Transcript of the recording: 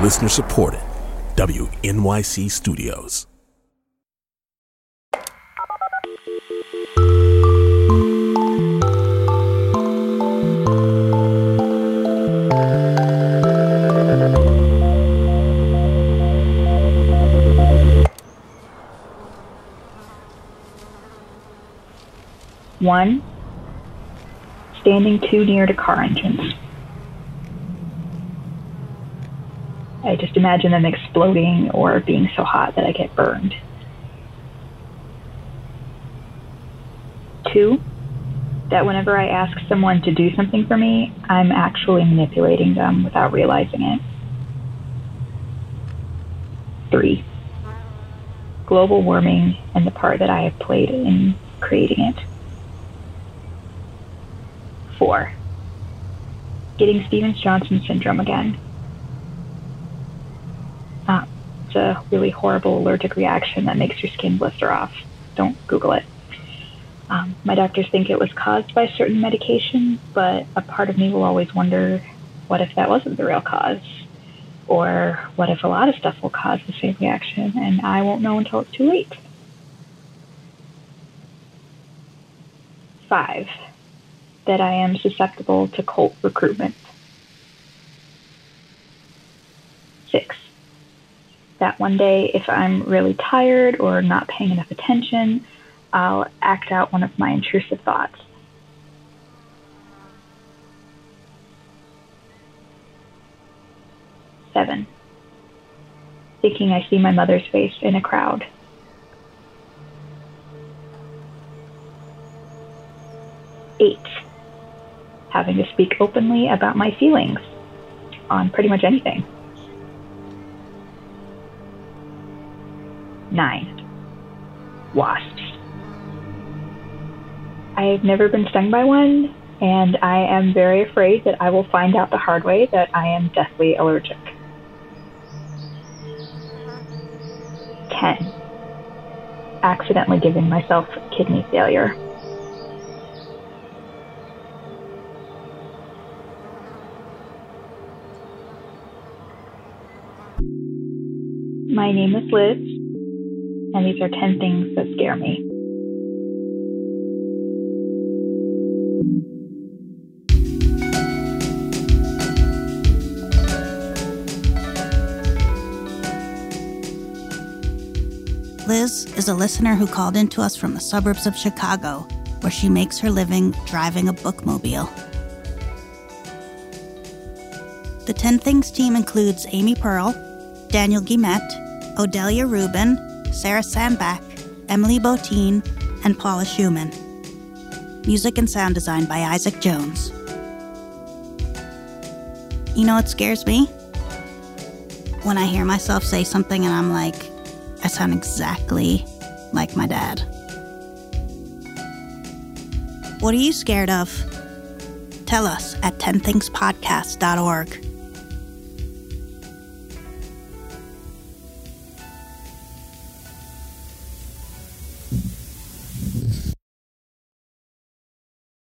Listener supported. WNYC Studios. One, standing too near to car engines. I just imagine them exploding or being so hot that I get burned. Two, that whenever I ask someone to do something for me, I'm actually manipulating them without realizing it. Three, global warming and the part that I have played in creating it. Four, getting Stevens Johnson syndrome again. Uh, it's a really horrible allergic reaction that makes your skin blister off. Don't Google it. Um, my doctors think it was caused by certain medication, but a part of me will always wonder what if that wasn't the real cause? Or what if a lot of stuff will cause the same reaction and I won't know until it's too late? Five, that I am susceptible to cult recruitment. That one day, if I'm really tired or not paying enough attention, I'll act out one of my intrusive thoughts. Seven, thinking I see my mother's face in a crowd. Eight, having to speak openly about my feelings on pretty much anything. Nine, wasps. I have never been stung by one, and I am very afraid that I will find out the hard way that I am deathly allergic. 10. Accidentally giving myself kidney failure. My name is Liz, and these are 10 things that scare me. Liz is a listener who called in to us from the suburbs of Chicago, where she makes her living driving a bookmobile. The 10 Things team includes Amy Pearl, Daniel Guillemette, Odelia Rubin, Sarah Sandbach, Emily Botein, and Paula Szuchman. Music and sound design by Isaac Jones. You know what scares me? When I hear myself say something and I'm like, I sound exactly like my dad. What are you scared of? Tell us at 10thingspodcast.org.